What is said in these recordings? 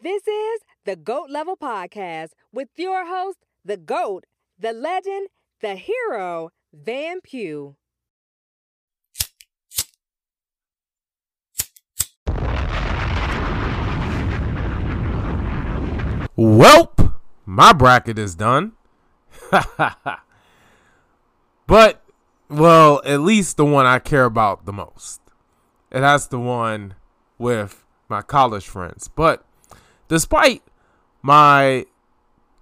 This is the GOAT Level Podcast with your host, the GOAT, the legend, the hero, Van Pugh. Welp, my bracket is done. but, well, at least the one I care about the most. And that's the one with my college friends. But despite my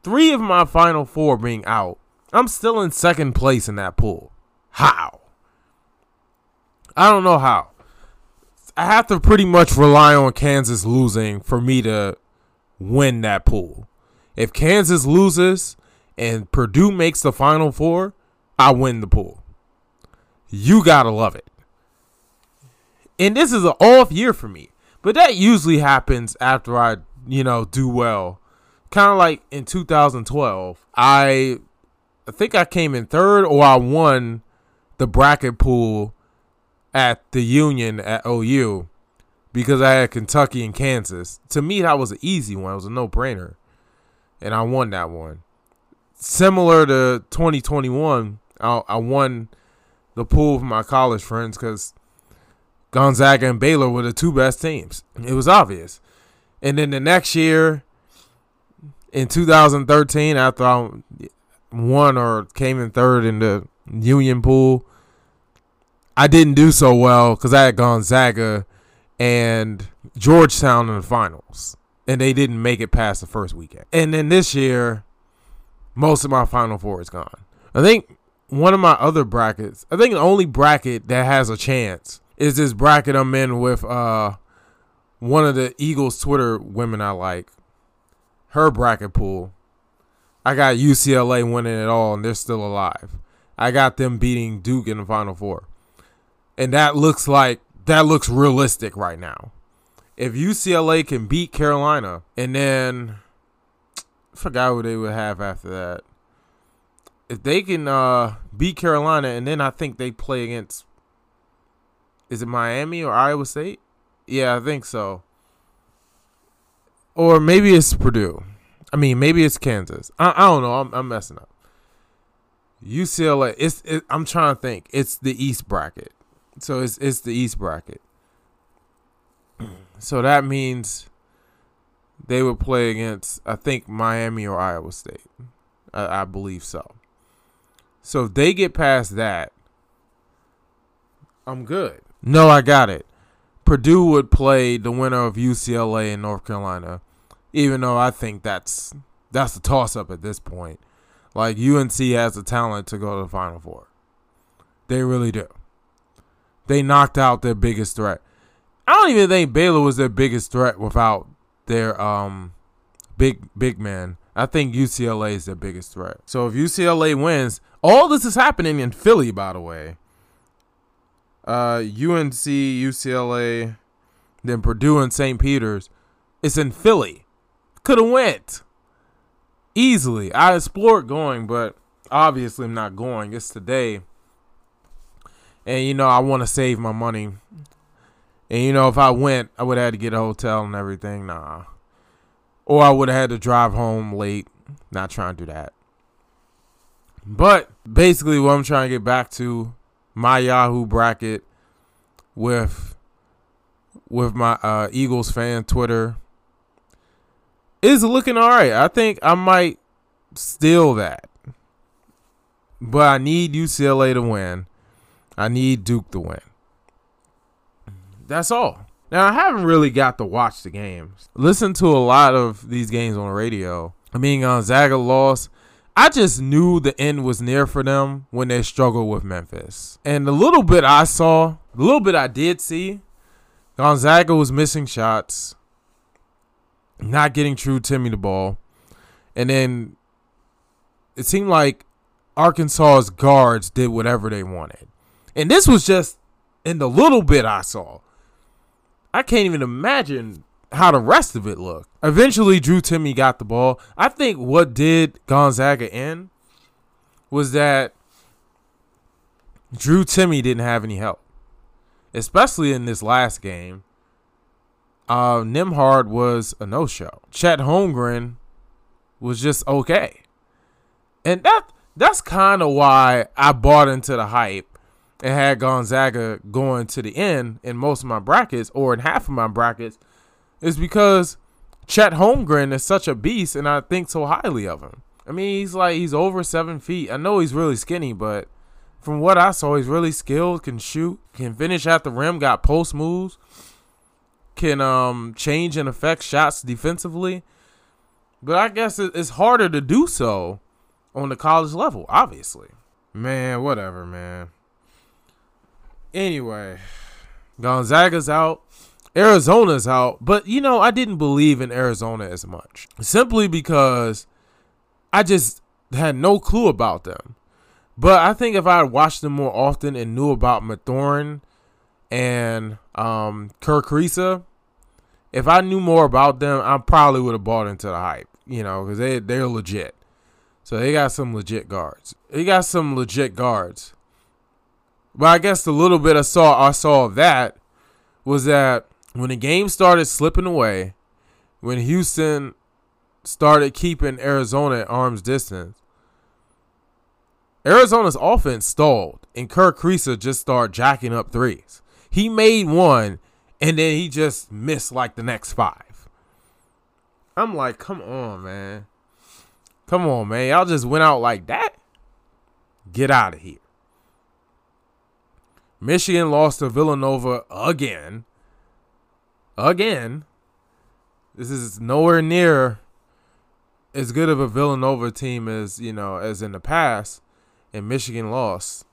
three of my final four being out, I'm still in second place in that pool. How? I don't know how. I have to pretty much rely on Kansas losing for me to win that pool. If Kansas loses and Purdue makes the final four, I win the pool. You gotta love it. And this is an off year for me. But that usually happens after I, you know, do well. Kind of like in 2012, I I think I came in third or I won the bracket pool at the Union at OU because I had Kentucky and Kansas. To me, that was an easy one. It was a no brainer. And I won that one. Similar to 2021, I, I won the pool for my college friends because Gonzaga and Baylor were the two best teams. It was obvious. And then the next year, in 2013, after I won or came in third in the Union pool, I didn't do so well because I had Gonzaga and Georgetown in the finals, and they didn't make it past the first weekend. And then this year, most of my Final Four is gone. I think one of my other brackets, I think the only bracket that has a chance is this bracket I'm in with uh one of the Eagles Twitter women I like. Her bracket pool. I got UCLA winning it all, and they're still alive. I got them beating Duke in the Final Four, and that looks like that looks realistic right now. If UCLA can beat Carolina and then I forgot who they would have after that. If they can uh, beat Carolina and then I think they play against is it Miami or Iowa State? Yeah, I think so. Or maybe it's Purdue. I mean, maybe it's Kansas. I, I don't know. I'm, I'm messing up. UCLA. It's. It, I'm trying to think. It's the East bracket. So it's it's the East bracket. So that means they would play against I think Miami or Iowa State. I, I believe so. So if they get past that, I'm good. No, I got it. Purdue would play the winner of UCLA and North Carolina, even though I think that's that's a toss up at this point. Like UNC has the talent to go to the Final Four. They really do they knocked out their biggest threat. I don't even think Baylor was their biggest threat without their um big big man. I think UCLA is their biggest threat. So if UCLA wins, all this is happening in Philly, by the way. Uh, UNC, UCLA, then Purdue and St. Peter's. It's in Philly. Could have went easily. I explored going, but obviously I'm not going. It's today and you know I want to save my money. And you know if I went, I would have had to get a hotel and everything. Nah, or I would have had to drive home late. Not trying to do that. But basically, what I'm trying to get back to my Yahoo bracket with with my uh, Eagles fan Twitter is looking all right. I think I might steal that, but I need UCLA to win. I need Duke to win. That's all. Now I haven't really got to watch the games. Listen to a lot of these games on the radio. I mean Gonzaga lost. I just knew the end was near for them when they struggled with Memphis. And the little bit I saw, the little bit I did see, Gonzaga was missing shots, not getting Drew Timme the ball. And then it seemed like Arkansas's guards did whatever they wanted. And this was just in the little bit I saw. I can't even imagine how the rest of it looked. Eventually, Drew Timme got the ball. I think what did Gonzaga in was that Drew Timme didn't have any help, especially in this last game. uh, Nembhard was a no show. Chet Holmgren was just okay. And that that's kind of why I bought into the hype and had Gonzaga going to the end in most of my brackets or in half of my brackets is because Chet Holmgren is such a beast and I think so highly of him. I mean, he's like he's over seven feet. I know he's really skinny, but from what I saw, he's really skilled, can shoot, can finish at the rim, got post moves, can um change and affect shots defensively. But I guess it's harder to do so on the college level, obviously. Man, whatever, man. Anyway, Gonzaga's out. Arizona's out. But, you know, I didn't believe in Arizona as much. Simply because I just had no clue about them. But I think if I had watched them more often and knew about Mathurin and um, Kriisa, if I knew more about them, I probably would have bought into the hype, you know, because they, they're legit. So they got some legit guards. They got some legit guards. But I guess the little bit I saw I saw of that was that when the game started slipping away, when Houston started keeping Arizona at arm's distance, Arizona's offense stalled and Kerr Kriisa just started jacking up threes. He made one and then he just missed like the next five. I'm like, come on, man. Come on, man. Y'all just went out like that? Get out of here. Michigan lost to Villanova again. Again. This is nowhere near as good of a Villanova team as, you know, as in the past. And Michigan lost.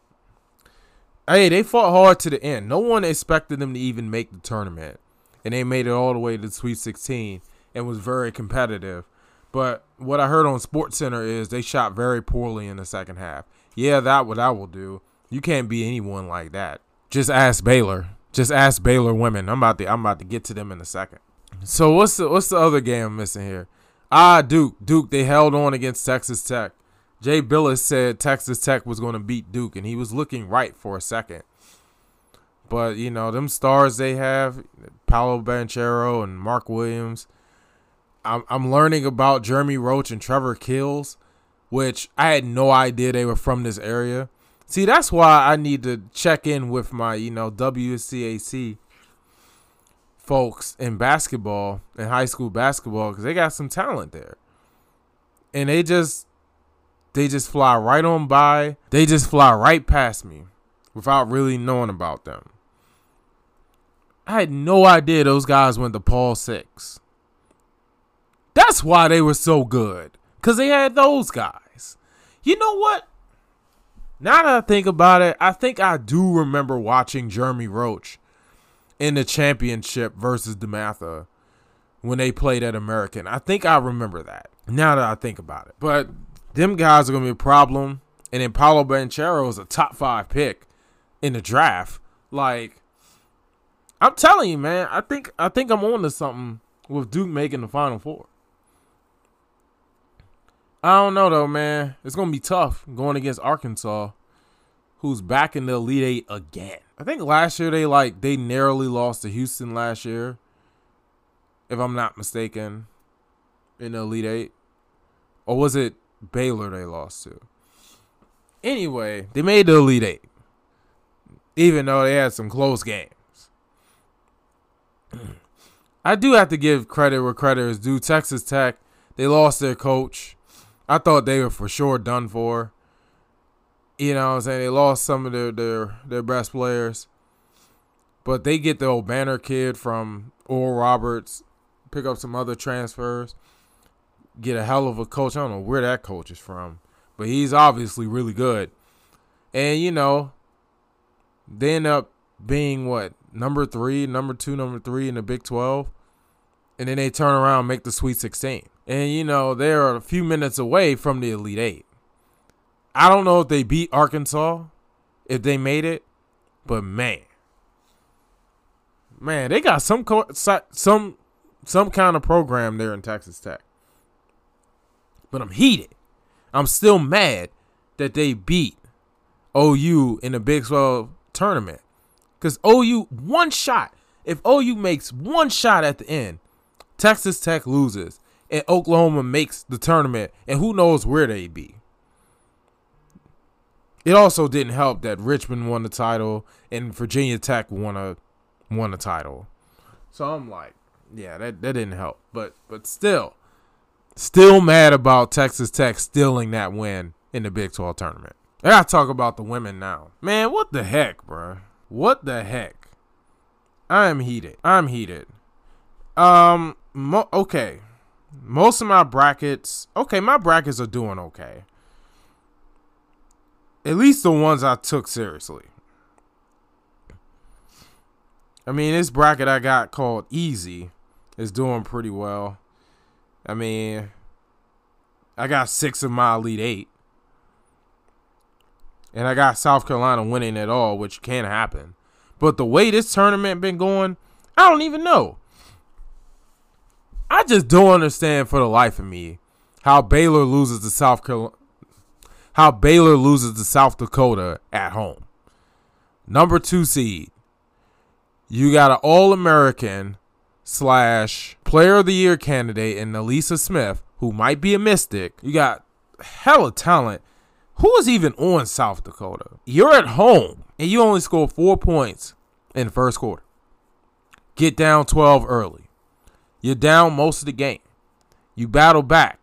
Hey, they fought hard to the end. No one expected them to even make the tournament. And they made it all the way to the Sweet 16 and was very competitive. But what I heard on Sports Center is they shot very poorly in the second half. Yeah, that what I will do. You can't be anyone like that. Just ask Baylor. Just ask Baylor women. I'm about to I'm about to get to them in a second. So what's the what's the other game I'm missing here? Ah, Duke. Duke. They held on against Texas Tech. Jay Bilas said Texas Tech was going to beat Duke, and he was looking right for a second. But you know them stars they have, Paolo Banchero and Mark Williams. I'm I'm learning about Jeremy Roach and Trevor Keels, which I had no idea they were from this area. See, that's why I need to check in with my, you know, WCAC folks in basketball, in high school basketball, because they got some talent there. And they just, they just fly right on by. They just fly right past me without really knowing about them. I had no idea those guys went to Paul Six. That's why they were so good. Because they had those guys. You know what? Now that I think about it, I think I do remember watching Jeremy Roach in the championship versus DeMatha when they played at American. I think I remember that. Now that I think about it. But them guys are gonna be a problem. And then Paolo Banchero is a top five pick in the draft. Like I'm telling you, man, I think I think I'm on to something with Duke making the final four. I don't know though, man. It's gonna be tough going against Arkansas, who's back in the Elite Eight again. I think last year they like they narrowly lost to Houston last year, if I'm not mistaken, in the Elite Eight, or was it Baylor they lost to? Anyway, they made the Elite Eight, even though they had some close games. I do have to give credit where credit is due. Texas Tech, they lost their coach. I thought they were for sure done for. You know what I'm saying? They lost some of their their, their best players. But they get the Obanor kid from Oral Roberts, pick up some other transfers, get a hell of a coach. I don't know where that coach is from, but he's obviously really good. And you know, they end up being what number three, number two, number three in the Big Twelve, and then they turn around make the Sweet Sixteen. And, you know, they're a few minutes away from the Elite Eight. I don't know if they beat Arkansas, if they made it, but man. Man, they got some co- some some kind of program there in Texas Tech. But I'm heated. I'm still mad that they beat OU in the Big 12 tournament. Because OU, one shot. if OU makes one shot at the end, Texas Tech loses, and Oklahoma makes the tournament, and who knows where they be. It also didn't help that Richmond won the title and Virginia Tech won a won a title. So I'm like, yeah, that, that didn't help. But but still, still mad about Texas Tech stealing that win in the Big 12 tournament. I gotta talk about the women now. Man, what the heck, bro? What the heck? I am heated. I'm heated. Um, mo- okay. Most of my brackets, okay, my brackets are doing okay. At least the ones I took seriously. I mean, this bracket I got called Easy is doing pretty well. I mean, I got six of my Elite Eight. And I got South Carolina winning it all, which can happen. But the way this tournament been going, I don't even know. I just don't understand for the life of me how Baylor loses to South Carolina how Baylor loses to South Dakota at home. Number two seed. You got an All American slash Player of the Year candidate in Elisa Smith, who might be a mystic. You got hella talent. Who is even on South Dakota? You're at home and you only score four points in the first quarter. Get down 12 early. You're down most of the game. You battle back,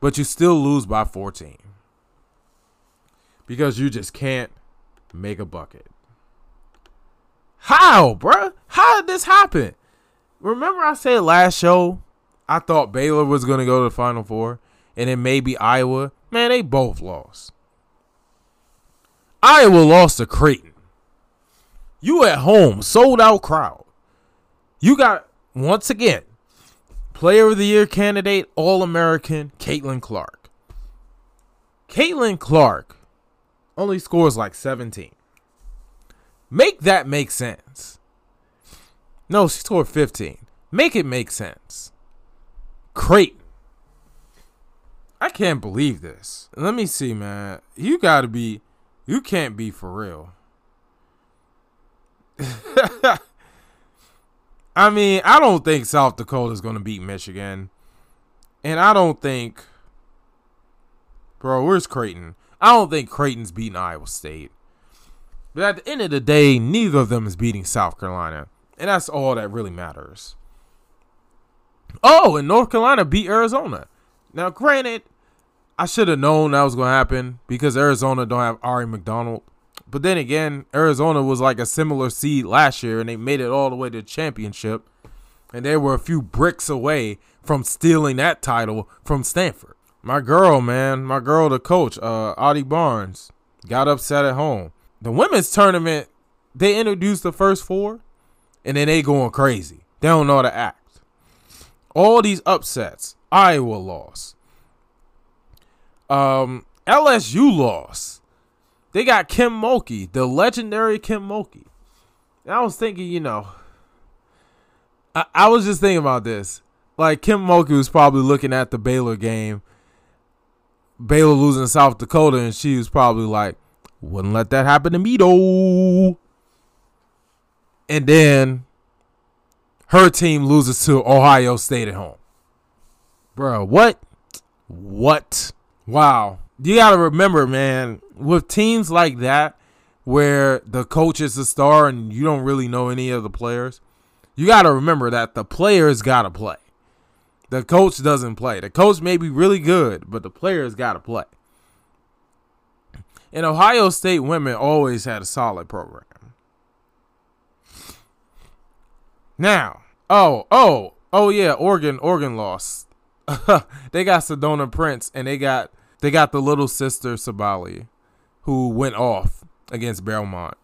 but you still lose by 14 because you just can't make a bucket. How, bruh? How did this happen? Remember, I said last show I thought Baylor was going to go to the Final Four and then maybe Iowa. Man, they both lost. Iowa lost to Creighton. You at home, sold out crowd. You got, once again, Player of the Year candidate, All American, Caitlin Clark. Caitlin Clark only scores like 17. Make that make sense. No, she scored 15. Make it make sense. Creighton. I can't believe this. Let me see, man. You gotta be. You can't be for real. I mean, I don't think South Dakota is gonna beat Michigan. And I don't think. Bro, where's Creighton? I don't think Creighton's beating Iowa State. But at the end of the day, neither of them is beating South Carolina. And that's all that really matters. Oh, and North Carolina beat Arizona. Now, granted, I should have known that was going to happen because Arizona don't have Aari McDonald. But then again, Arizona was like a similar seed last year and they made it all the way to the championship. And they were a few bricks away from stealing that title from Stanford. My girl, man, my girl, the coach, uh, Adia Barnes, got upset at home. The women's tournament, they introduced the first four, and then they going crazy. They don't know how to act. All these upsets. Iowa lost. Um, LSU lost. They got Kim Mulkey, the legendary Kim Mulkey. And I was thinking, you know, I, I was just thinking about this. Like Kim Mulkey was probably looking at the Baylor game Baylor losing South Dakota, and she was probably like, wouldn't let that happen to me though. And then her team loses to Ohio State at home. Bro, what? What? Wow. You got to remember, man, with teams like that, where the coach is the star and you don't really know any of the players, you got to remember that the players got to play. The coach doesn't play. The coach may be really good, but the players got to play. And Ohio State women always had a solid program. Now, oh, oh, oh yeah, Oregon, Oregon lost. they got Sedona Prince, and they got they got the little sister Sabally, who went off against Belmont.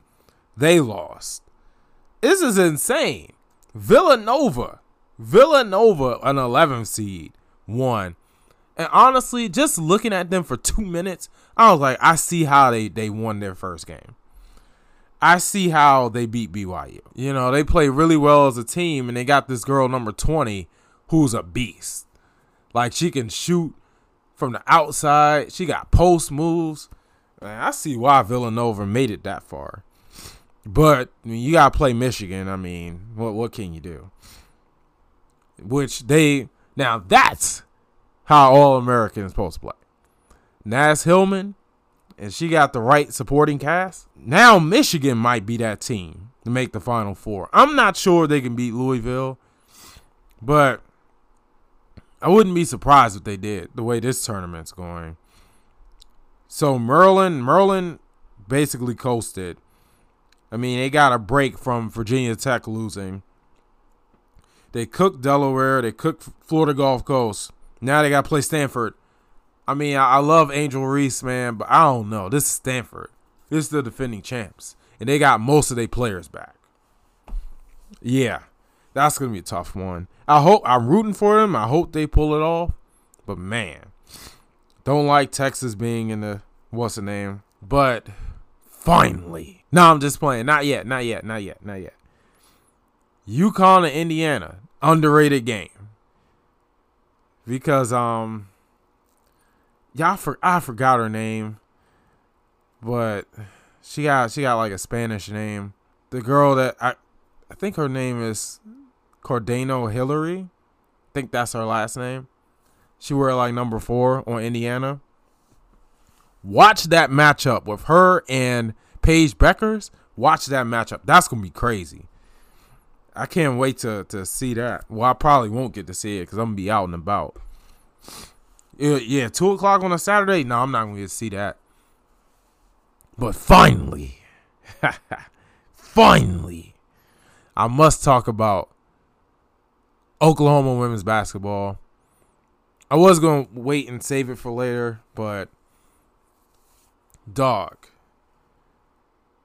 They lost. This is insane. Villanova Villanova, an 11 seed, won. And honestly, just looking at them for two minutes, I was like, I see how they, they won their first game. I see how they beat BYU. You know, they play really well as a team, and they got this girl, number 20, who's a beast. Like, she can shoot from the outside, she got post moves. Man, I see why Villanova made it that far. But I mean, you gotta play Michigan. I mean, what what can you do? Which they now that's how all Americans supposed to play. Naz Hillmon, and she got the right supporting cast. Now Michigan might be that team to make the Final Four. I'm not sure they can beat Louisville, but I wouldn't be surprised if they did. The way this tournament's going. So Merlin, Merlin basically coasted. I mean, they got a break from Virginia Tech losing. They cooked Delaware. They cooked Florida Gulf Coast. Now they got to play Stanford. I mean, I, love Angel Reese, man, but I don't know. This is Stanford. This is the defending champs. And they got most of their players back. Yeah, that's to be a tough one. I hope I'm rooting for them. I hope they pull it off. But man, don't like Texas being in the what's the name? But finally. No, I'm just playing. Not yet. Not yet. Not yet. Not yet. UConn and Indiana. Underrated game. Because um y'all for I forgot her name. But she got she got like a Spanish name. The girl that I I think her name is Cardaño-Hillary. I think that's her last name. She wore like number four on Indiana. Watch that matchup with her and Paige Bueckers. Watch that matchup. That's gonna be crazy. I can't wait to to see that. Well, I probably won't get to see it because I'm gonna be out and about. Yeah, yeah, two o'clock on a Saturday. No, I'm not gonna get to see that. But finally, finally, I must talk about Oklahoma women's basketball. I was going to wait and save it for later, but dog.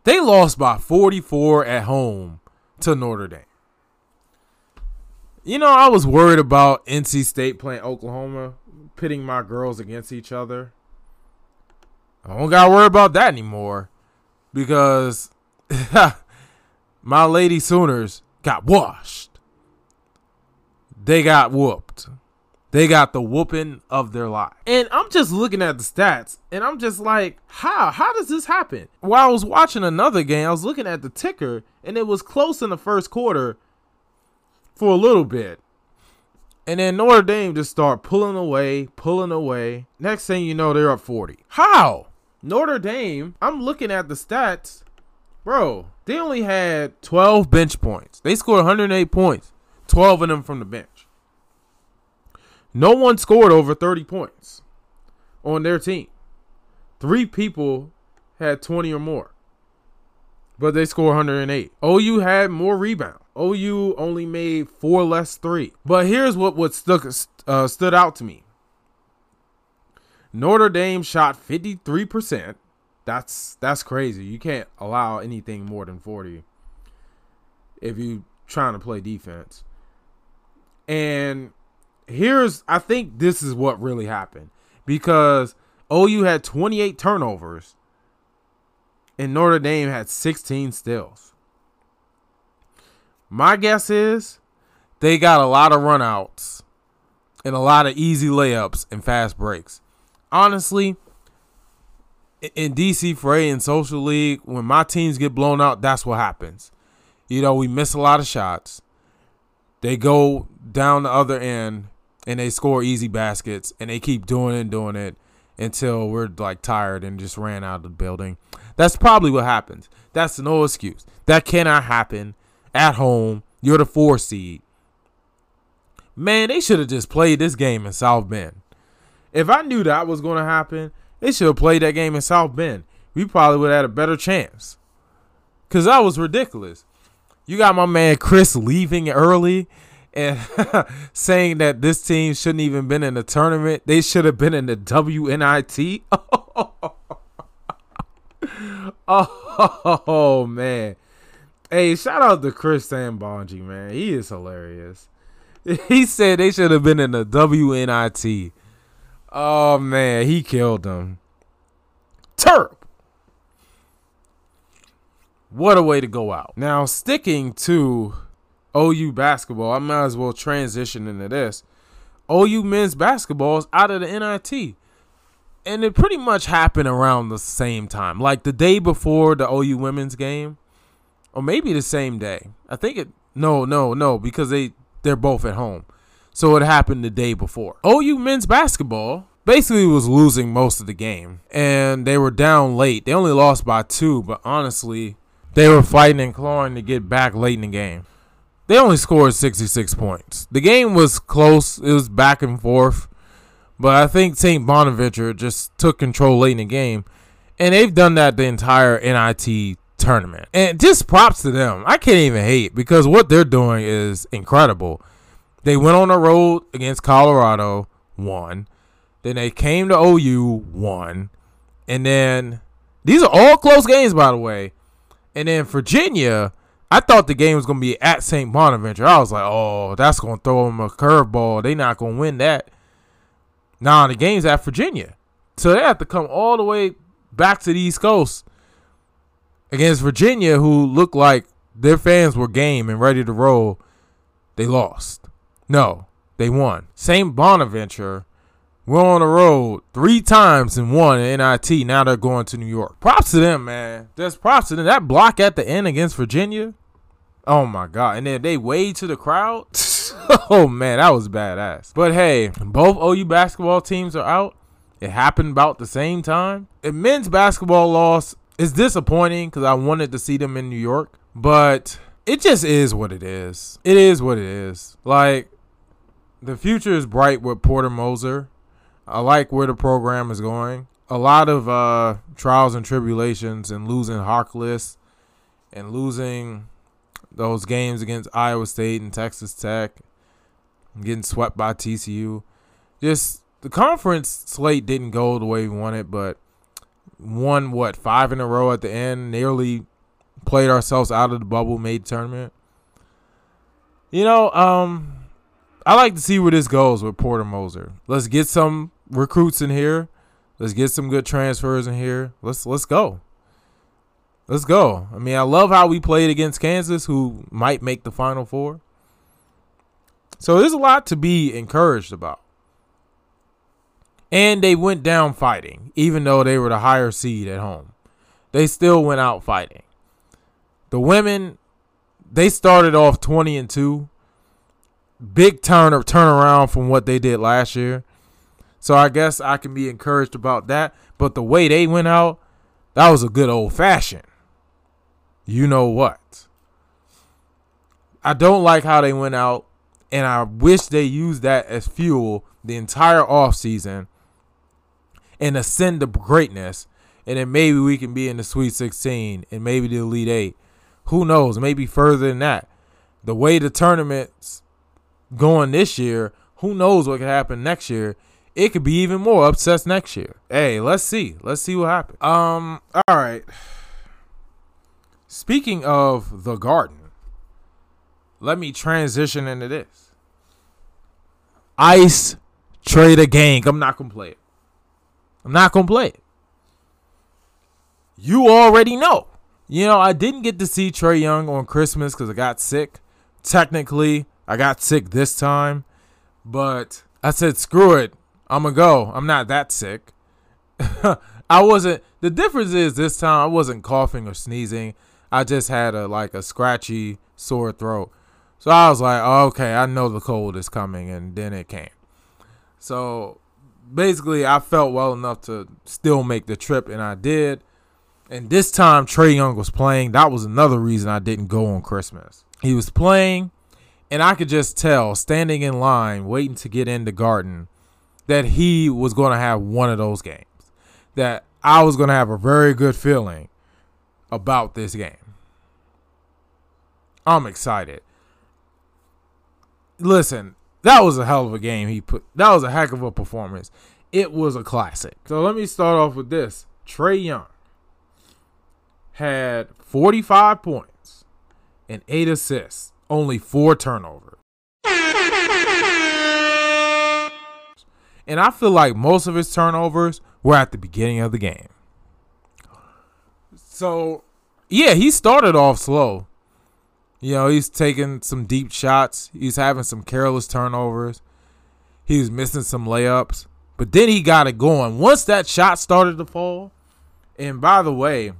They lost by 44 at home to Notre Dame. You know, I was worried about NC State playing Oklahoma, pitting my girls against each other. I don't got to worry about that anymore because my Lady Sooners got washed. They got whooped. They got the whooping of their life. And I'm just looking at the stats and I'm just like, how? How does this happen? While I was watching another game, I was looking at the ticker and it was close in the first quarter for a little bit. And then Notre Dame just start pulling away, pulling away. Next thing you know, they're up 40. How? Notre Dame, I'm looking at the stats. Bro, they only had 12 bench points. They scored 108 points, 12 of them from the bench. No one scored over 30 points on their team. Three people had 20 or more, but they scored 108. OU had more rebound. OU only made four less three. But here's what what stuck uh, stood out to me. Notre Dame shot 53%. That's that's crazy. You can't allow anything more than 40 if you trying to play defense. And here's I think this is what really happened because OU had 28 turnovers and Notre Dame had 16 steals. My guess is they got a lot of runouts and a lot of easy layups and fast breaks. Honestly, in DC Fray and Social League, when my teams get blown out, that's what happens. You know, we miss a lot of shots. They go down the other end and they score easy baskets and they keep doing it and doing it until we're like tired and just ran out of the building. That's probably what happens. That's no excuse. That cannot happen at home. You're the four seed. Man, they should have just played this game in South Bend. If I knew that was going to happen, they should have played that game in South Bend. We probably would have had a better chance. Because that was ridiculous. You got my man Chris leaving early and saying that this team shouldn't even been in the tournament. They should have been in the WNIT. oh, man. Hey, shout out to Chris Sambonji, man. He is hilarious. He said they should have been in the WNIT. Oh man, he killed them. Terp. What a way to go out. Now, sticking to OU basketball, I might as well transition into this. OU men's basketball is out of the NIT. And it pretty much happened around the same time. Like the day before the OU women's game, or maybe the same day. I think it. No, no, no, because they they're both at home. So it happened the day before. OU men's basketball basically was losing most of the game, and they were down late. They only lost by two, but honestly, they were fighting and clawing to get back late in the game. They only scored 66 points. The game was close. It was back and forth. But I think St. Bonaventure just took control late in the game. And they've done that the entire NIT tournament. And just props to them. I can't even hate because what they're doing is incredible. They went on the road against Colorado, won. Then they came to OU, won. And then these are all close games, by the way. And then Virginia, I thought the game was to be at St. Bonaventure. I was like, oh, that's to throw them a curveball. They not to win that. Nah, the game's at Virginia. So they have to come all the way back to the East Coast against Virginia, who looked like their fans were game and ready to roll. They lost. No, they won. St. Bonaventure went on the road three times and in NIT. Now they're going to New York. Props to them, man. Just props to them. That block at the end against Virginia. Oh my god. And then they waved to the crowd. oh man, that was badass. But hey, both OU basketball teams are out. It happened about the same time. The men's basketball loss is disappointing because I wanted to see them in New York, but it just is what it is. It is what it is. Like the future is bright with Porter Moser. I like where the program is going. A lot of uh, trials and tribulations and losing Harkless and losing those games against Iowa State and Texas Tech, and getting swept by TCU. Just the conference slate didn't go the way we wanted, but won what five in a row at the end. Nearly played ourselves out of the bubble, made tournament. You know, um, I like to see where this goes with Porter Moser. Let's get some recruits in here. Let's get some good transfers in here. Let's let's go. Let's go. I mean, I love how we played against Kansas, who might make the Final Four. So there's a lot to be encouraged about. And they went down fighting, even though they were the higher seed at home. They still went out fighting. The women, they started off 20 and 2. Big turn turnaround from what they did last year. So I guess I can be encouraged about that. But the way they went out, that was a good old fashioned. You know what? I don't like how they went out, and I wish they used that as fuel the entire offseason and ascend to greatness. And then maybe we can be in the Sweet 16 and maybe the Elite Eight. Who knows? Maybe further than that. The way the tournament's going this year, who knows what could happen next year? It could be even more upsets next year. Hey, let's see. Let's see what happens. Um, all right. Speaking of the garden, let me transition into this. Ice Trader Gang. I'm not gonna play it. I'm not gonna play it. You already know. You know, I didn't get to see Trae Young on Christmas because I got sick. Technically, I got sick this time, but I said, screw it. I'm gonna go. I'm not that sick. I wasn't. The difference is this time I wasn't coughing or sneezing. I just had a like a scratchy sore throat. So I was like, oh, okay, I know the cold is coming, and then it came. So basically, I felt well enough to still make the trip, and I did. And this time, Trae Young was playing. That was another reason I didn't go on Christmas. He was playing, and I could just tell, standing in line, waiting to get in the garden, that he was going to have one of those games. That I was going to have a very good feeling about this game. I'm excited. Listen, that was a hell of a game he put. That was a heck of a performance. It was a classic. So let me start off with this. Trae Young had 45 points and 8 assists, only 4 turnovers. And I feel like most of his turnovers were at the beginning of the game. So, yeah, he started off slow. You know, he's taking some deep shots. He's having some careless turnovers. He was missing some layups. But then he got it going. Once that shot started to fall, and by the way,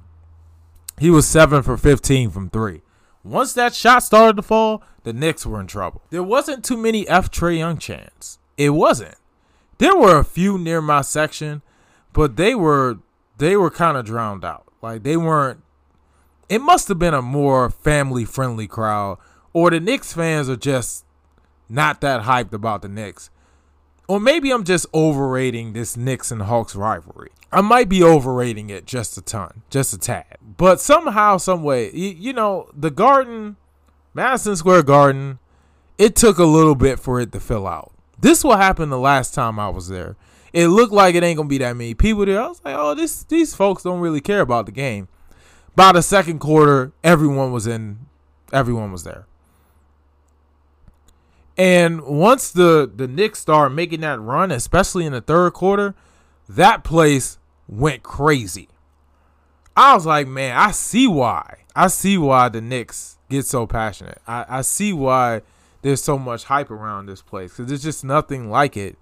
he was 7 for 15 from 3. Once that shot started to fall, the Knicks were in trouble. There wasn't too many F Trae Young chants. It wasn't. There were a few near my section, but they were they were kind of drowned out. Like they weren't. It must have been a more family friendly crowd, or the Knicks fans are just not that hyped about the Knicks. Or maybe I'm just overrating this Knicks and Hawks rivalry. I might be overrating it just a ton, just a tad. But somehow, some way, you, you know, the Garden, Madison Square Garden, it took a little bit for it to fill out. This what happened the last time I was there. It looked like it ain't gonna be that many people there. I was like, oh, this these folks don't really care about the game. By the second quarter, everyone was in. Everyone was there. And once the the Knicks started making that run, especially in the third quarter, that place went crazy. I was like, man, I see why. I see why the Knicks get so passionate. I, I see why there's so much hype around this place because there's just nothing like it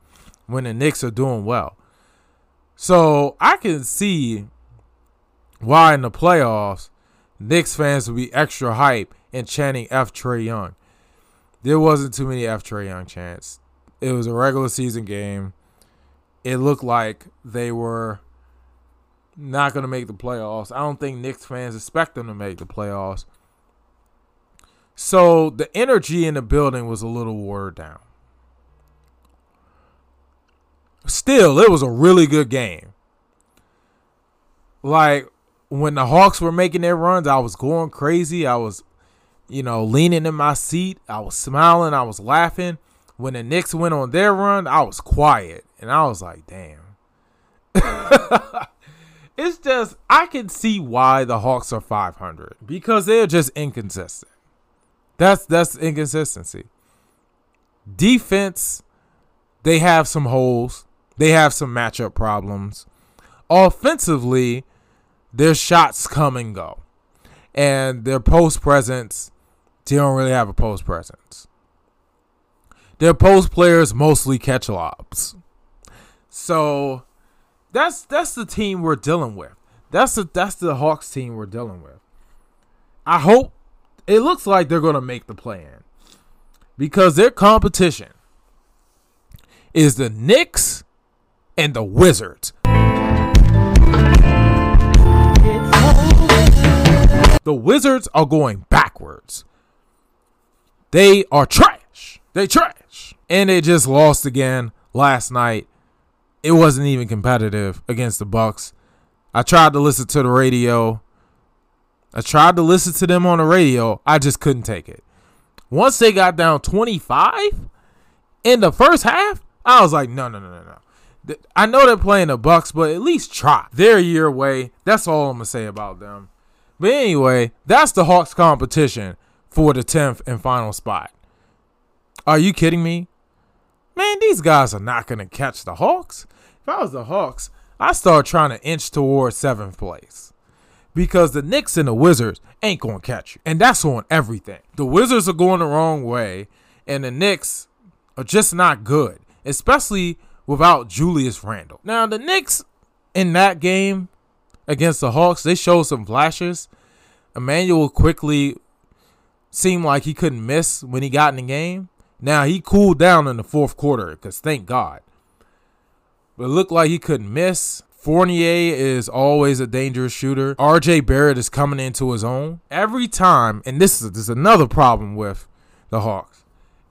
when the Knicks are doing well. So I can see why in the playoffs, Knicks fans would be extra hype and chanting F Trae Young. There wasn't too many F Trae Young chants. It was a regular season game. It looked like they were not going to make the playoffs. I don't think Knicks fans expect them to make the playoffs. So the energy in the building was a little watered down. Still, it was a really good game. Like when the Hawks were making their runs, I was going crazy. I was, you know, leaning in my seat. I was smiling. I was laughing. When the Knicks went on their run, I was quiet. And I was like, damn. it's just, I can see why the Hawks are 500 because they're just inconsistent. That's that's inconsistency. Defense, they have some holes. They have some matchup problems. Offensively, their shots come and go. And their post presence, they don't really have a post presence. Their post players mostly catch lobs. So that's that's the team we're dealing with. That's the that's the Hawks team we're dealing with. I hope it looks like they're gonna make the play in. Because their competition is the Knicks and the Wizards. The Wizards are going backwards. They are trash. They trash. And they just lost again last night. It wasn't even competitive against the Bucks. I tried to listen to the radio. I tried to listen to them on the radio. I just couldn't take it. Once they got down 25 in the first half, I was like, no, no, no, no, no. I know they're playing the Bucks, but at least try. They're a year away. That's all I'm gonna say about them. But anyway, that's the Hawks competition for the 10th and final spot. Are you kidding me? Man, these guys are not gonna catch the Hawks. If I was the Hawks, I start trying to inch towards seventh place. Because the Knicks and the Wizards ain't gonna catch you. And that's on everything. The Wizards are going the wrong way, and the Knicks are just not good. Especially without Julius Randle. Now, the Knicks in that game against the Hawks, they showed some flashes. Immanuel Quickley seemed like he couldn't miss when he got in the game. Now, he cooled down in the fourth quarter because thank God. But it looked like he couldn't miss. Fournier is always a dangerous shooter. RJ Barrett is coming into his own. Every time, and this is, this is another problem with the Hawks.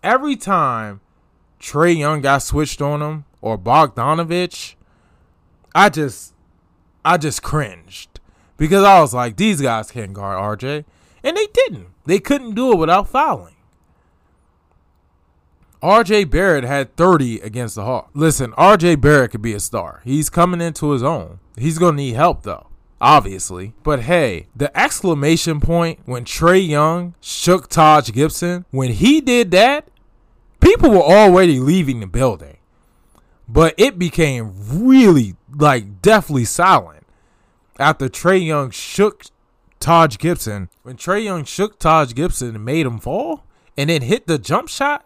Every time Trae Young got switched on him, or Bogdanovich, I just I just cringed because I was like, these guys can't guard RJ, and they didn't. They couldn't do it without fouling. RJ Barrett had 30 against the Hawks. Listen, RJ Barrett could be a star. He's coming into his own. He's going to need help though, obviously. But hey, the exclamation point when Trae Young shook Taj Gibson, when he did that, people were already leaving the building but it became really like definitely silent after Trae Young shook Taj Gibson. When Trae Young shook Taj Gibson and made him fall and then hit the jump shot,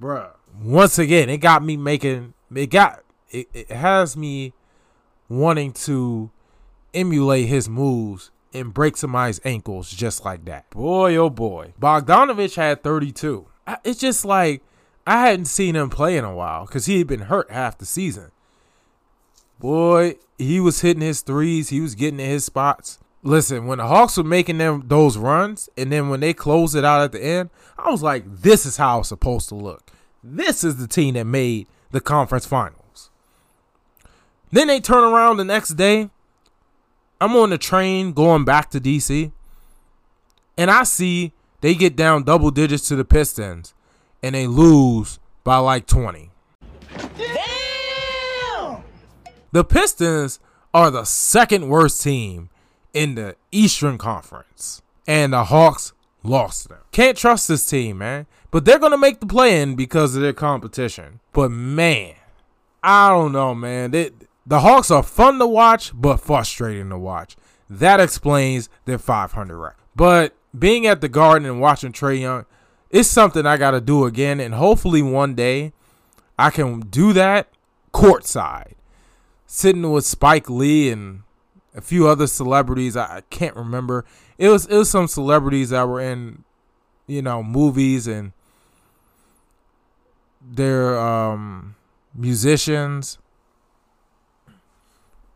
bruh. Once again, it got me making it got it, it has me wanting to emulate his moves and break somebody's ankles just like that. Boy, oh boy. Bogdanovich had 32. It's just like I hadn't seen him play in a while because he had been hurt half the season. Boy, he was hitting his threes. He was getting to his spots. Listen, when the Hawks were making them those runs, and then when they closed it out at the end, I was like, "This is how it's supposed to look. This is the team that made the conference finals." Then they turn around the next day. I'm on the train going back to DC, and I see they get down double digits to the Pistons, and they lose by like 20. Damn! The Pistons are the second worst team in the Eastern Conference. And the Hawks lost them. Can't trust this team, man. But they're going to make the play in because of their competition. But man, I don't know, man. They, the Hawks are fun to watch, but frustrating to watch. That explains their 500 record. But being at the Garden and watching Trae Young, it's something I got to do again. And hopefully one day I can do that courtside, sitting with Spike Lee and a few other celebrities. I, I can't remember. It was it was some celebrities that were in, you know, movies and they're um, musicians.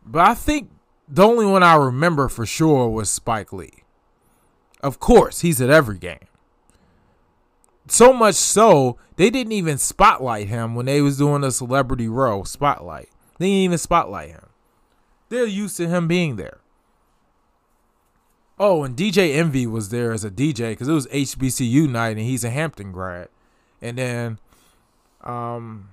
But I think the only one I remember for sure was Spike Lee. Of course, he's at every game. So much so, they didn't even spotlight him when they was doing the celebrity row spotlight. They didn't even spotlight him. They're used to him being there. Oh, and DJ Envy was there as a DJ because it was HBCU night and he's a Hampton grad. And then, um,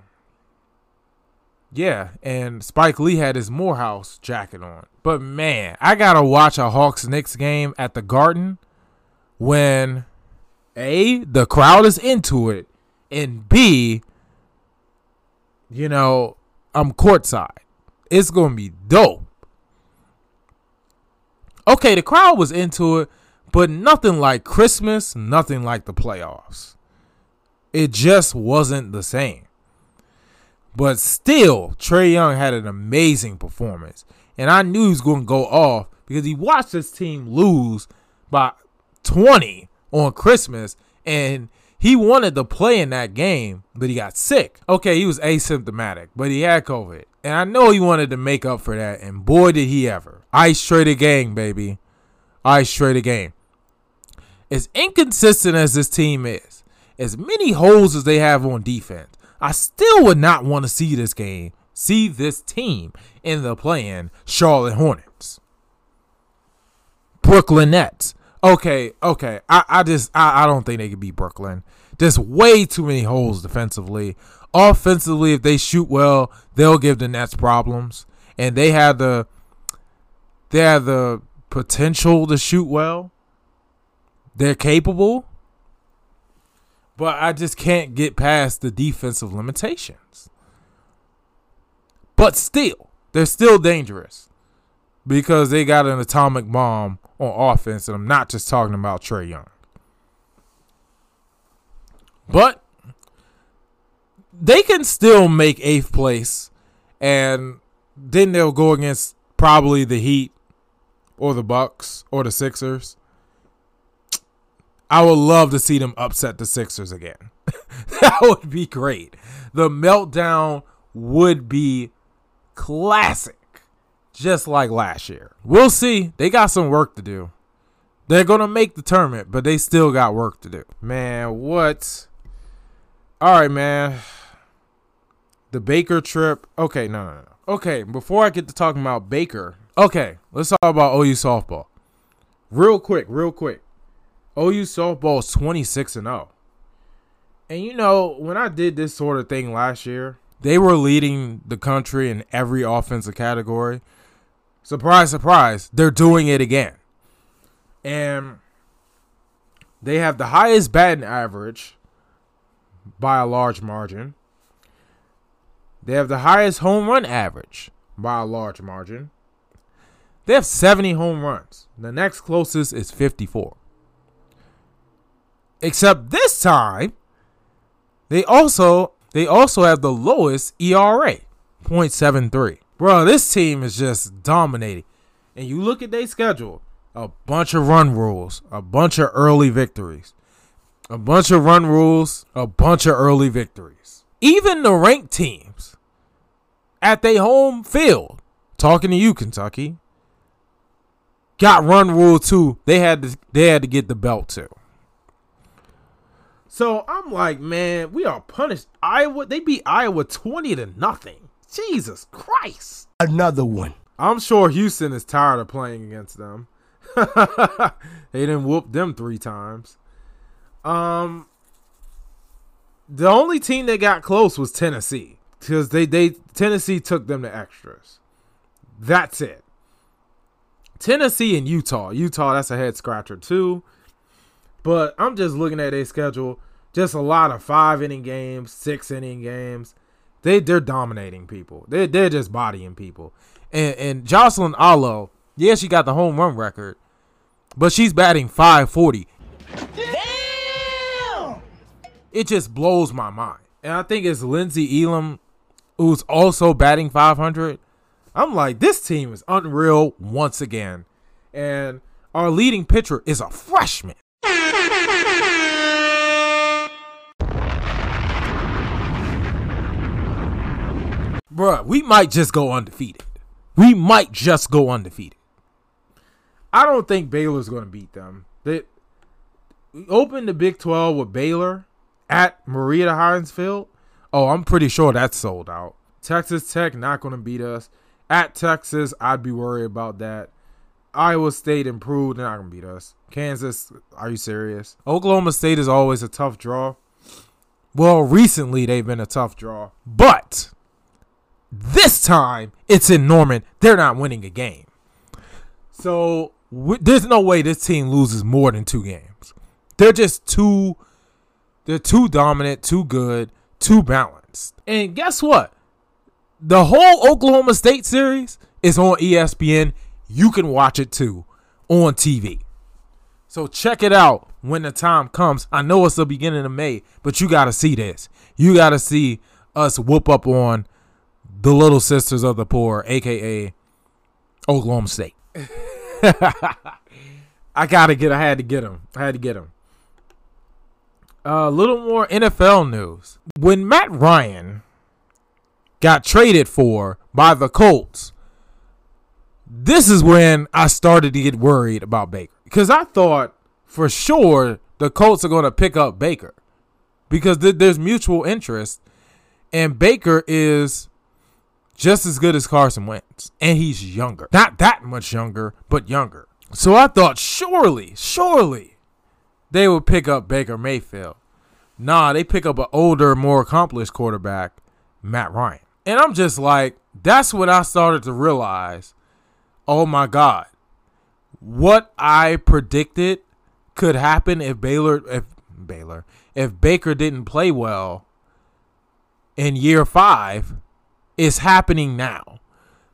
yeah, and Spike Lee had his Morehouse jacket on. But man, I gotta watch a Hawks Knicks game at the Garden when A, the crowd is into it, and B, you know, I'm courtside. It's gonna be dope okay, the crowd was into it, but nothing like Christmas, nothing like the playoffs. It just wasn't the same. But still, Trae Young had an amazing performance. And I knew he was going to go off because he watched his team lose by 20 on Christmas. And he wanted to play in that game, but he got sick. Okay, he was asymptomatic, but he had COVID. And I know he wanted to make up for that. And boy, did he ever. Ice Trader Gang, baby. Ice Trader Gang. As inconsistent as this team is, as many holes as they have on defense, I still would not want to see this game, see this team in the playing Charlotte Hornets. Brooklyn Nets. Okay, okay. I, I just I, I don't think they could beat Brooklyn. There's way too many holes defensively. Offensively, if they shoot well, they'll give the Nets problems. And they have the they have the potential to shoot well. They're capable. But I just can't get past the defensive limitations. But still, they're still dangerous because they got an atomic bomb on offense, and I'm not just talking about Trae Young. But they can still make eighth place, and then they'll go against probably the Heat or the Bucks or the Sixers. I would love to see them upset the Sixers again. that would be great. The meltdown would be classic, just like last year. We'll see. They got some work to do. They're going to make the tournament, but they still got work to do. Man, what? All right, man. The Baker trip. Okay, no, no, no. Okay, before I get to talking about Baker, okay, let's talk about OU softball. Real quick, real quick. OU softball is 26 and 0. And you know, when I did this sort of thing last year, they were leading the country in every offensive category. Surprise, surprise, they're doing it again. And they have the highest batting average by a large margin. They have the highest home run average by a large margin. They have 70 home runs. The next closest is 54. Except this time, they also they also have the lowest ERA, 0.73. Bro, this team is just dominating. And you look at their schedule. a bunch of run rules, a bunch of early victories, a bunch of run rules, a bunch of early victories. Even the ranked teams at their home field, talking to you, Kentucky, got run rule too. They had to they had to get the belt too. So I'm like, man, we are punished. Iowa, they beat Iowa 20 to nothing. Jesus Christ. Another one. I'm sure Houston is tired of playing against them. they didn't whoop them three times. Um, the only team that got close was Tennessee because they they Tennessee took them to extras. That's it. Tennessee and Utah. Utah, that's a head scratcher too. But I'm just looking at their schedule. Just a lot of five inning games, six inning games. They they're dominating people. They they're just bodying people. And and Jocelyn Alo, yeah, she got the home run record, but she's batting 540. Damn! It just blows my mind. And I think it's Lynnsie Elam who's also batting 500. I'm like, this team is unreal once again. And our leading pitcher is a freshman. Bruh, we might just go undefeated. We might just go undefeated. I don't think Baylor's going to beat them. They opened the Big 12 with Baylor at Marita Hynes Field. Oh, I'm pretty sure that's sold out. Texas Tech not going to beat us. At Texas, I'd be worried about that. Iowa State improved, they're not going to beat us. Kansas, are you serious? Oklahoma State is always a tough draw. Well, recently they've been a tough draw. But this time it's in Norman. They're not winning a game. So there's no way this team loses more than two games. They're just too they're too dominant, too good, too balanced. And guess what? The whole Oklahoma State series is on ESPN. You can watch it too on TV. So check it out when the time comes. I know it's the beginning of May, but you got to see this. You got to see us whoop up on the little sisters of the poor, aka Oklahoma State. I gotta get. I had to get them. I had to get them. A uh, little more NFL news. When Matt Ryan got traded for by the Colts, this is when I started to get worried about Baker because I thought for sure the Colts are going to pick up Baker because th- there's mutual interest, and Baker is just as good as Carson Wentz, and he's younger. Not that much younger, but younger. So I thought surely, surely they would pick up Baker Mayfield. Nah, they pick up an older, more accomplished quarterback, Matt Ryan. And I'm just like, that's when I started to realize, oh my God, what I predicted could happen if Baylor, if Baylor, if Baker didn't play well in year five is happening now.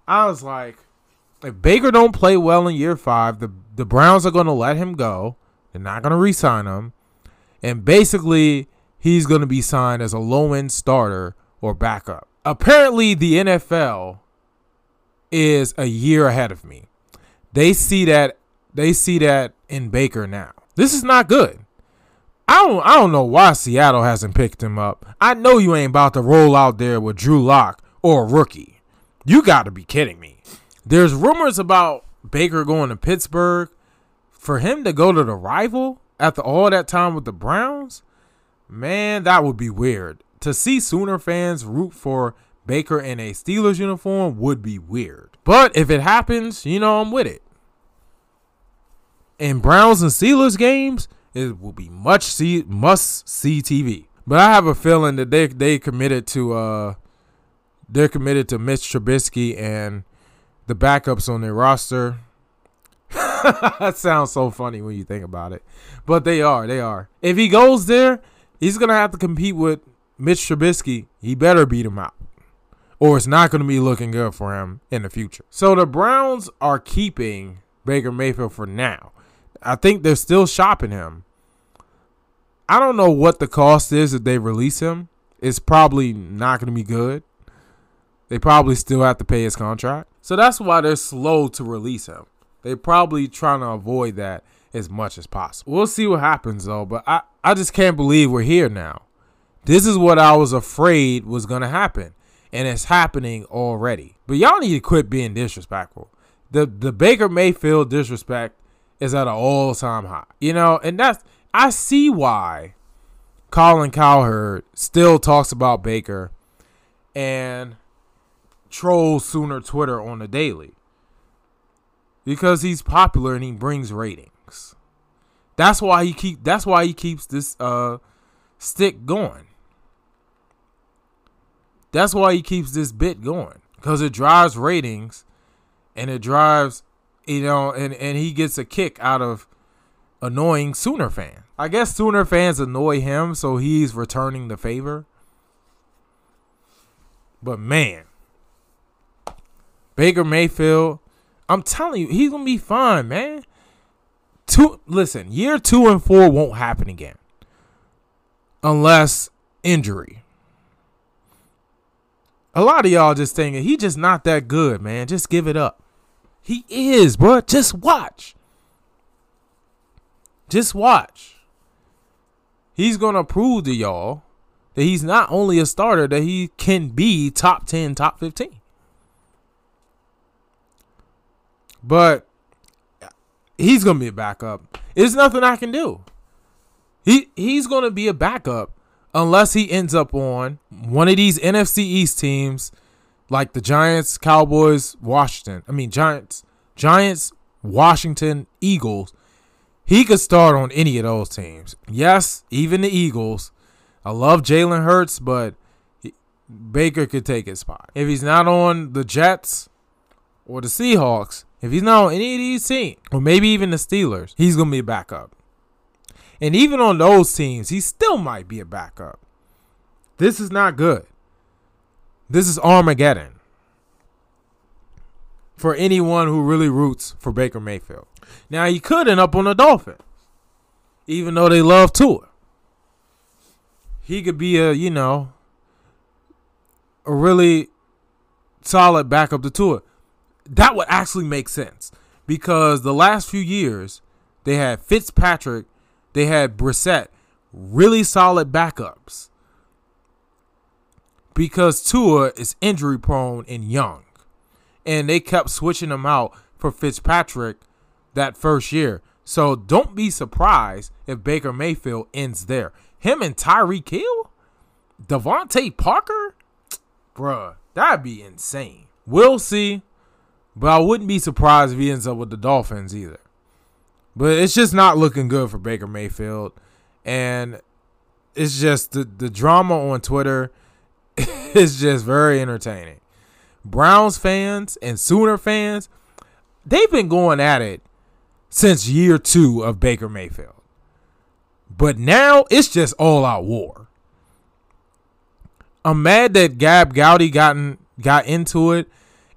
I was like, if Baker don't play well in year five, the the Browns are going to let him go. They're not going to re-sign him, and basically he's going to be signed as a low-end starter or backup. Apparently, the NFL is a year ahead of me. They see that they see that in Baker now. This is not good. I don't I don't know why Seattle hasn't picked him up. I know you ain't about to roll out there with Drew Lock or a rookie. You got to be kidding me. There's rumors about Baker going to Pittsburgh. For him to go to the rival after all that time with the Browns, man, that would be weird. To see Sooner fans root for Baker in a Steelers uniform would be weird. But if it happens, you know, I'm with it. In Browns and Steelers games, it will be much see must see TV. But I have a feeling that they they committed to uh they're committed to Mitch Trubisky and the backups on their roster. that sounds so funny when you think about it. But they are, they are. If he goes there, he's gonna have to compete with Mitch Trubisky. He better beat him out. Or it's not gonna be looking good for him in the future. So the Browns are keeping Baker Mayfield for now. I think they're still shopping him. I don't know what the cost is if they release him. It's probably not going to be good. They probably still have to pay his contract. So that's why they're slow to release him. They're probably trying to avoid that as much as possible. We'll see what happens though, but I, I just can't believe we're here now. This is what I was afraid was gonna happen. And it's happening already. But y'all need to quit being disrespectful. The the Baker Mayfield disrespect is at an all time high. You know, and that's I see why Colin Cowherd still talks about Baker and trolls Sooner Twitter on the daily. Because he's popular and he brings ratings. That's why he keep that's why he keeps this uh stick going. That's why he keeps this bit going. Because it drives ratings and it drives you know, and, and he gets a kick out of annoying Sooner fans. I guess Sooner fans annoy him, so he's returning the favor. But man, Baker Mayfield, I'm telling you, he's gonna be fine, man. Two listen, year two and four won't happen again. Unless injury. A lot of y'all just thinking he just not that good, man. Just give it up. He is, bro. Just watch. Just watch. He's to prove to y'all that he's not only a starter, that he can be top 10, top 15. But he's to be a backup. There's nothing I can do. He he's to be a backup unless he ends up on one of these NFC East teams like the Giants, Cowboys, Washington. I mean Giants, Giants, Washington, Eagles. He could start on any of those teams. Yes, even the Eagles. I love Jalen Hurts, but Baker could take his spot. If he's not on the Jets or the Seahawks, if he's not on any of these teams, or maybe even the Steelers, he's gonna be a backup. And even on those teams, he still might be a backup. This is not good. This is Armageddon for anyone who really roots for Baker Mayfield. Now he could end up on the Dolphins, even though they love Tua. He could be a you know a really solid backup to Tua. That would actually make sense because the last few years they had Fitzpatrick, they had Brissett, really solid backups because Tua is injury prone and young. And they kept switching him out for Fitzpatrick that first year. So don't be surprised if Baker Mayfield ends there. Him and Tyreek Hill? DeVante Parker? Bruh, that'd be insane. We'll see. But I wouldn't be surprised if he ends up with the Dolphins either. But it's just not looking good for Baker Mayfield. And it's just the, the drama on Twitter is just very entertaining. Browns fans and Sooner fans, they've been going at it since year two of Baker Mayfield. But now it's just all out war. I'm mad that Gab Gowdy gotten got into it,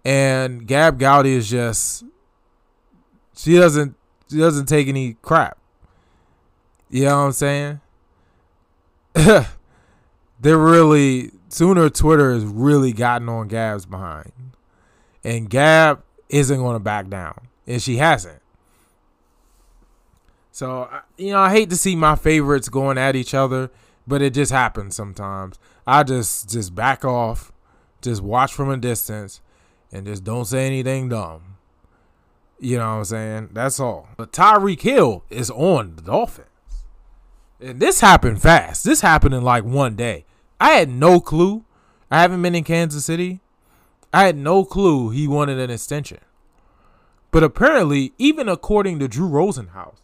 and Gab Gowdy is just she doesn't she doesn't take any crap. You know what I'm saying? They're really Sooner Twitter has really gotten on Gab's behind. And Gab isn't going to back down. And she hasn't. So, you know, I hate to see my favorites going at each other, but it just happens sometimes. I just just back off, just watch from a distance, and just don't say anything dumb. You know what I'm saying? That's all. But Tyreek Hill is on the Dolphins. And this happened fast. This happened in like one day. I had no clue. I haven't been in Kansas City. I had no clue he wanted an extension. But apparently, even according to Drew Rosenhaus,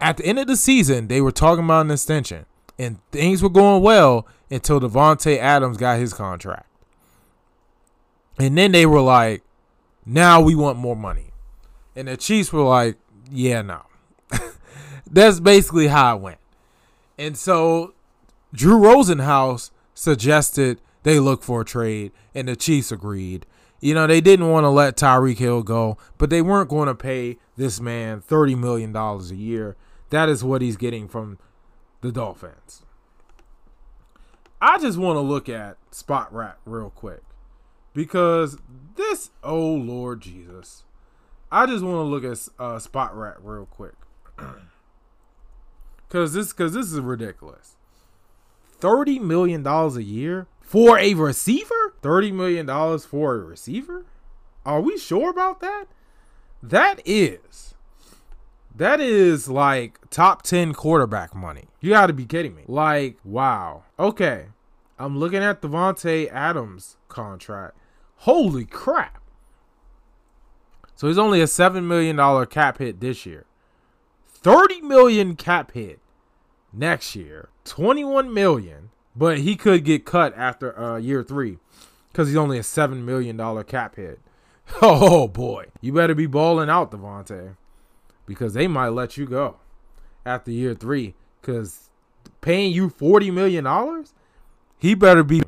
at the end of the season, they were talking about an extension. And things were going well until Davante Adams got his contract. And then they were like, now we want more money. And the Chiefs were like, yeah, no. That's basically how it went. And so Drew Rosenhaus suggested they look for a trade, and the Chiefs agreed. You know, they didn't want to let Tyreek Hill go, but they weren't going to pay this man $30 million a year. That is what he's getting from the Dolphins. I just want to look at Spotrac real quick because this, oh Lord Jesus, I just want to look at uh, Spotrac real quick, cause this cause this is ridiculous. Thirty million dollars a year for a receiver. Thirty million dollars for a receiver. Are we sure about that? That is that is like top 10 quarterback money. You got to be kidding me. Like, wow. Okay. I'm looking at Davante Adams contract. Holy crap. So he's only a $7 million cap hit this year. 30 million cap hit next year. 21 million, but he could get cut after uh, year 3 cuz he's only a 7 million dollar cap hit. Oh boy. You better be balling out, Davante because they might let you go after year three. Because paying you forty million dollars, he better be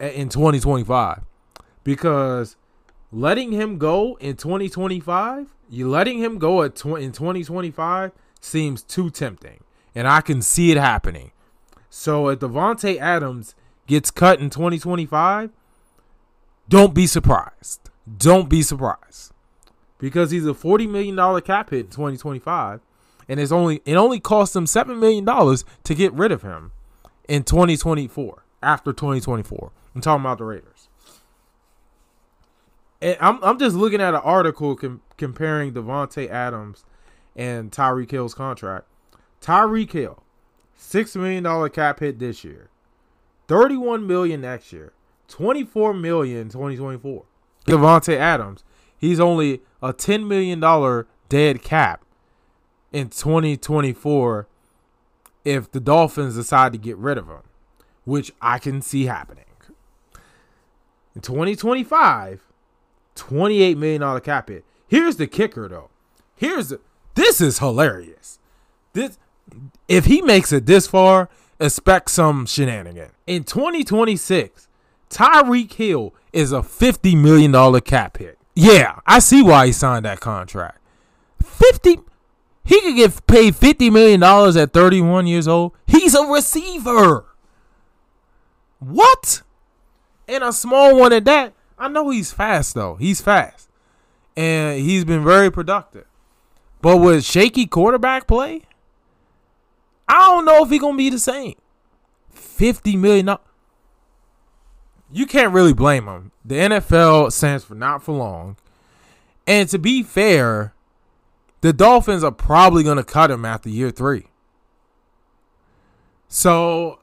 in twenty twenty five. Because letting him go in twenty twenty five, you letting him go at tw- in twenty twenty five seems too tempting, and I can see it happening. So if Davante Adams gets cut in twenty twenty five, don't be surprised. Don't be surprised because he's a $40 million cap hit in 2025 and it's only it only cost them $7 million to get rid of him in 2024 after 2024 i'm talking about the raiders. And i'm, I'm just looking at an article com- comparing Davante adams and tyreek hill's contract. Tyreek hill $6 million cap hit this year. 31 million next year. $24 million 2024 Davante adams he's only a $10 million dead cap in 2024 if the Dolphins decide to get rid of him, which I can see happening. In 2025, $28 million cap hit. Here's the kicker though. Here's the, this is hilarious. This if he makes it this far, expect some shenanigan. In 2026, Tyreek Hill is a $50 million cap hit. Yeah, I see why he signed that contract. 50 he could get paid 50 million dollars at 31 years old. He's a receiver. What? And a small one at that. I know he's fast though. He's fast. And he's been very productive. But with shaky quarterback play, I don't know if he's gonna be the same. 50 million you can't really blame him. The NFL stands for not for long. And to be fair, the Dolphins are probably to cut him after year three. So,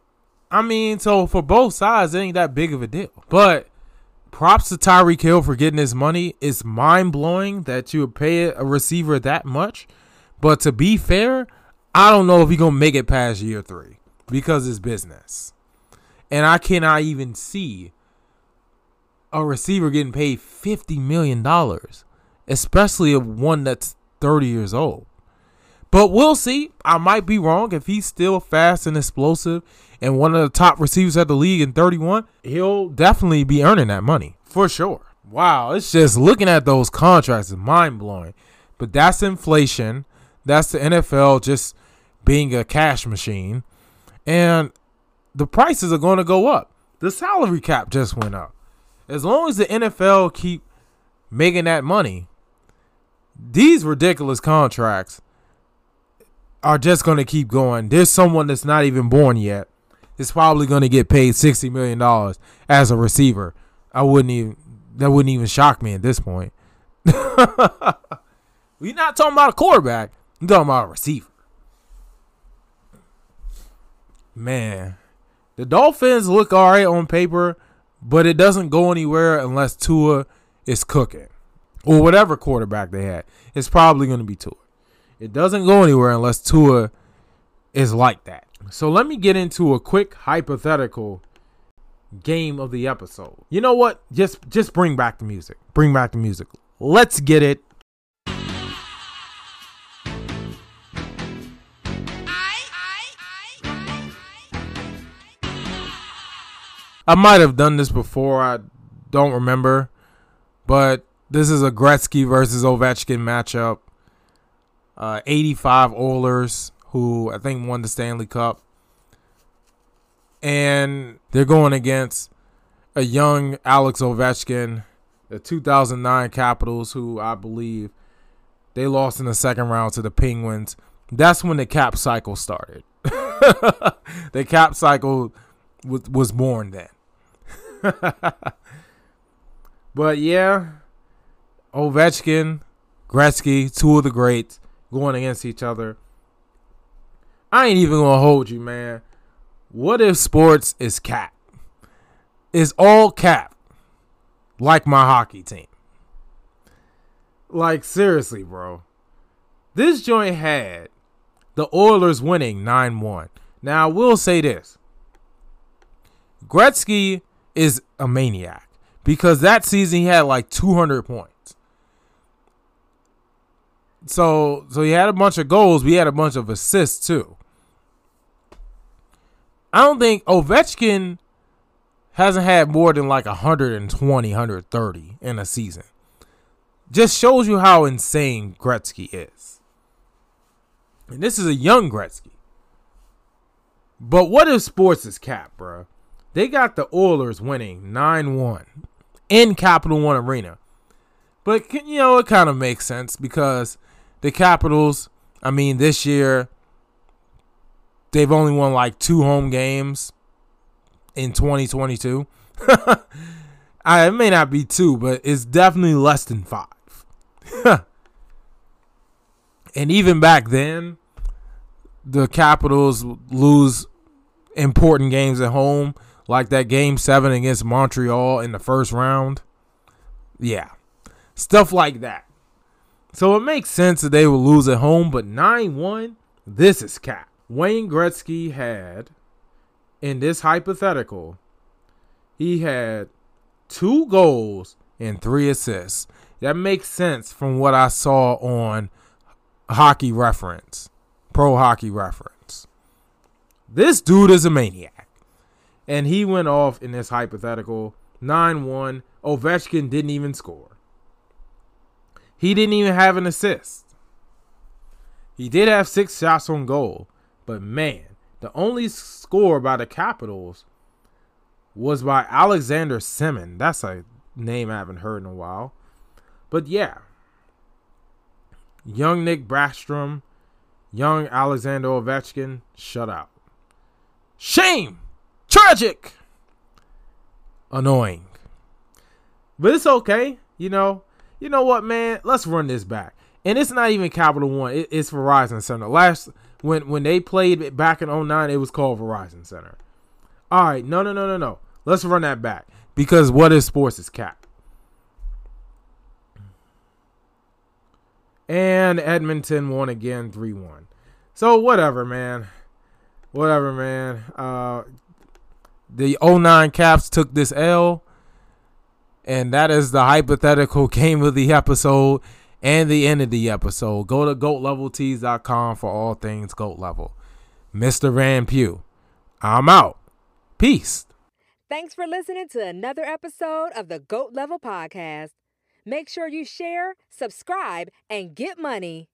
I mean, so for both sides, it ain't that big of a deal. But props to Tyreek Hill for getting his money. It's mind blowing that you would pay a receiver that much. But to be fair, I don't know if he's to make it past year three because it's business. And I cannot even see a receiver getting paid $50 million, especially a one that's 30 years old. But we'll see. I might be wrong. If he's still fast and explosive and one of the top receivers at the league in 31, he'll definitely be earning that money for sure. Wow, it's just looking at those contracts is mind blowing. But that's inflation. That's the NFL just being a cash machine. And the prices are going to go up. The salary cap just went up as long as the NFL keep making that money, these ridiculous contracts are just going to keep going. There's someone that's not even born yet. Is probably going to get paid sixty million dollars as a receiver. I wouldn't even. That wouldn't even shock me at this point. We're not talking about a quarterback. We're talking about a receiver. Man, the Dolphins look all right on paper but it doesn't go anywhere unless Tua is cooking or whatever quarterback they had. It's probably going to be Tua. It doesn't go anywhere unless Tua is like that. So let me get into a quick hypothetical game of the episode. You know what? Just just bring back the music. Bring back the music. Let's get it. I might have done this before. I don't remember. But this is a Gretzky versus Ovechkin matchup. Uh, 85 Oilers, who I think won the Stanley Cup. And they're going against a young Alex Ovechkin the 2009 Capitals, who I believe they lost in the second round to the Penguins. That's when the cap cycle started. the cap cycle was, was born then. but yeah, Ovechkin, Gretzky, two of the greats going against each other. I ain't even gonna hold you, man. What if sports is cap? Is all cap like my hockey team? Like seriously, bro. This joint had the Oilers winning 9-1. Now, I will say this. Gretzky is a maniac because that season he had like 200 points. So, so he had a bunch of goals, we had a bunch of assists too. I don't think Ovechkin hasn't had more than like 120, 130 in a season. Just shows you how insane Gretzky is. And this is a young Gretzky. But what if sports is cap, bro? They got the Oilers winning 9 1 in Capital One Arena. But, you know, it kind of makes sense because the Capitals, I mean, this year, they've only won like two home games in 2022. I, it may not be two, but it's definitely less than five. and even back then, the Capitals lose important games at home, like that game seven against Montreal in the first round. Yeah, stuff like that. So it makes sense that they will lose at home, but 9 1, this is cap. Wayne Gretzky had, in this hypothetical, he had two goals and three assists. That makes sense from what I saw on Hockey Reference, Pro Hockey Reference. This dude is a maniac. And he went off in this hypothetical 9 1. Ovechkin didn't even score. He didn't even have an assist. He did have six shots on goal, but man, the only score by the Capitals was by Alexander Semin. That's a name I haven't heard in a while. But yeah, young Nick Backstrom, young Alexander Ovechkin, shut out. Shame! Tragic! Annoying. But it's okay, you know. You know what, man? Let's run this back. And it's not even Capital One. It, it's Verizon Center. Last when when they played back in 09, it was called Verizon Center. All right, no, no, no, no, no. Let's run that back because what is sports is cap. And Edmonton won again 3 1. So, whatever, man. Whatever, man. Uh, the 09 Caps took this L. And that is the hypothetical game of the episode and the end of the episode. Go to goatleveltees.com for all things goat level. Mr. Van Pugh, I'm out. Peace. Thanks for listening to another episode of the Goat Level Podcast. Make sure you share, subscribe, and get money.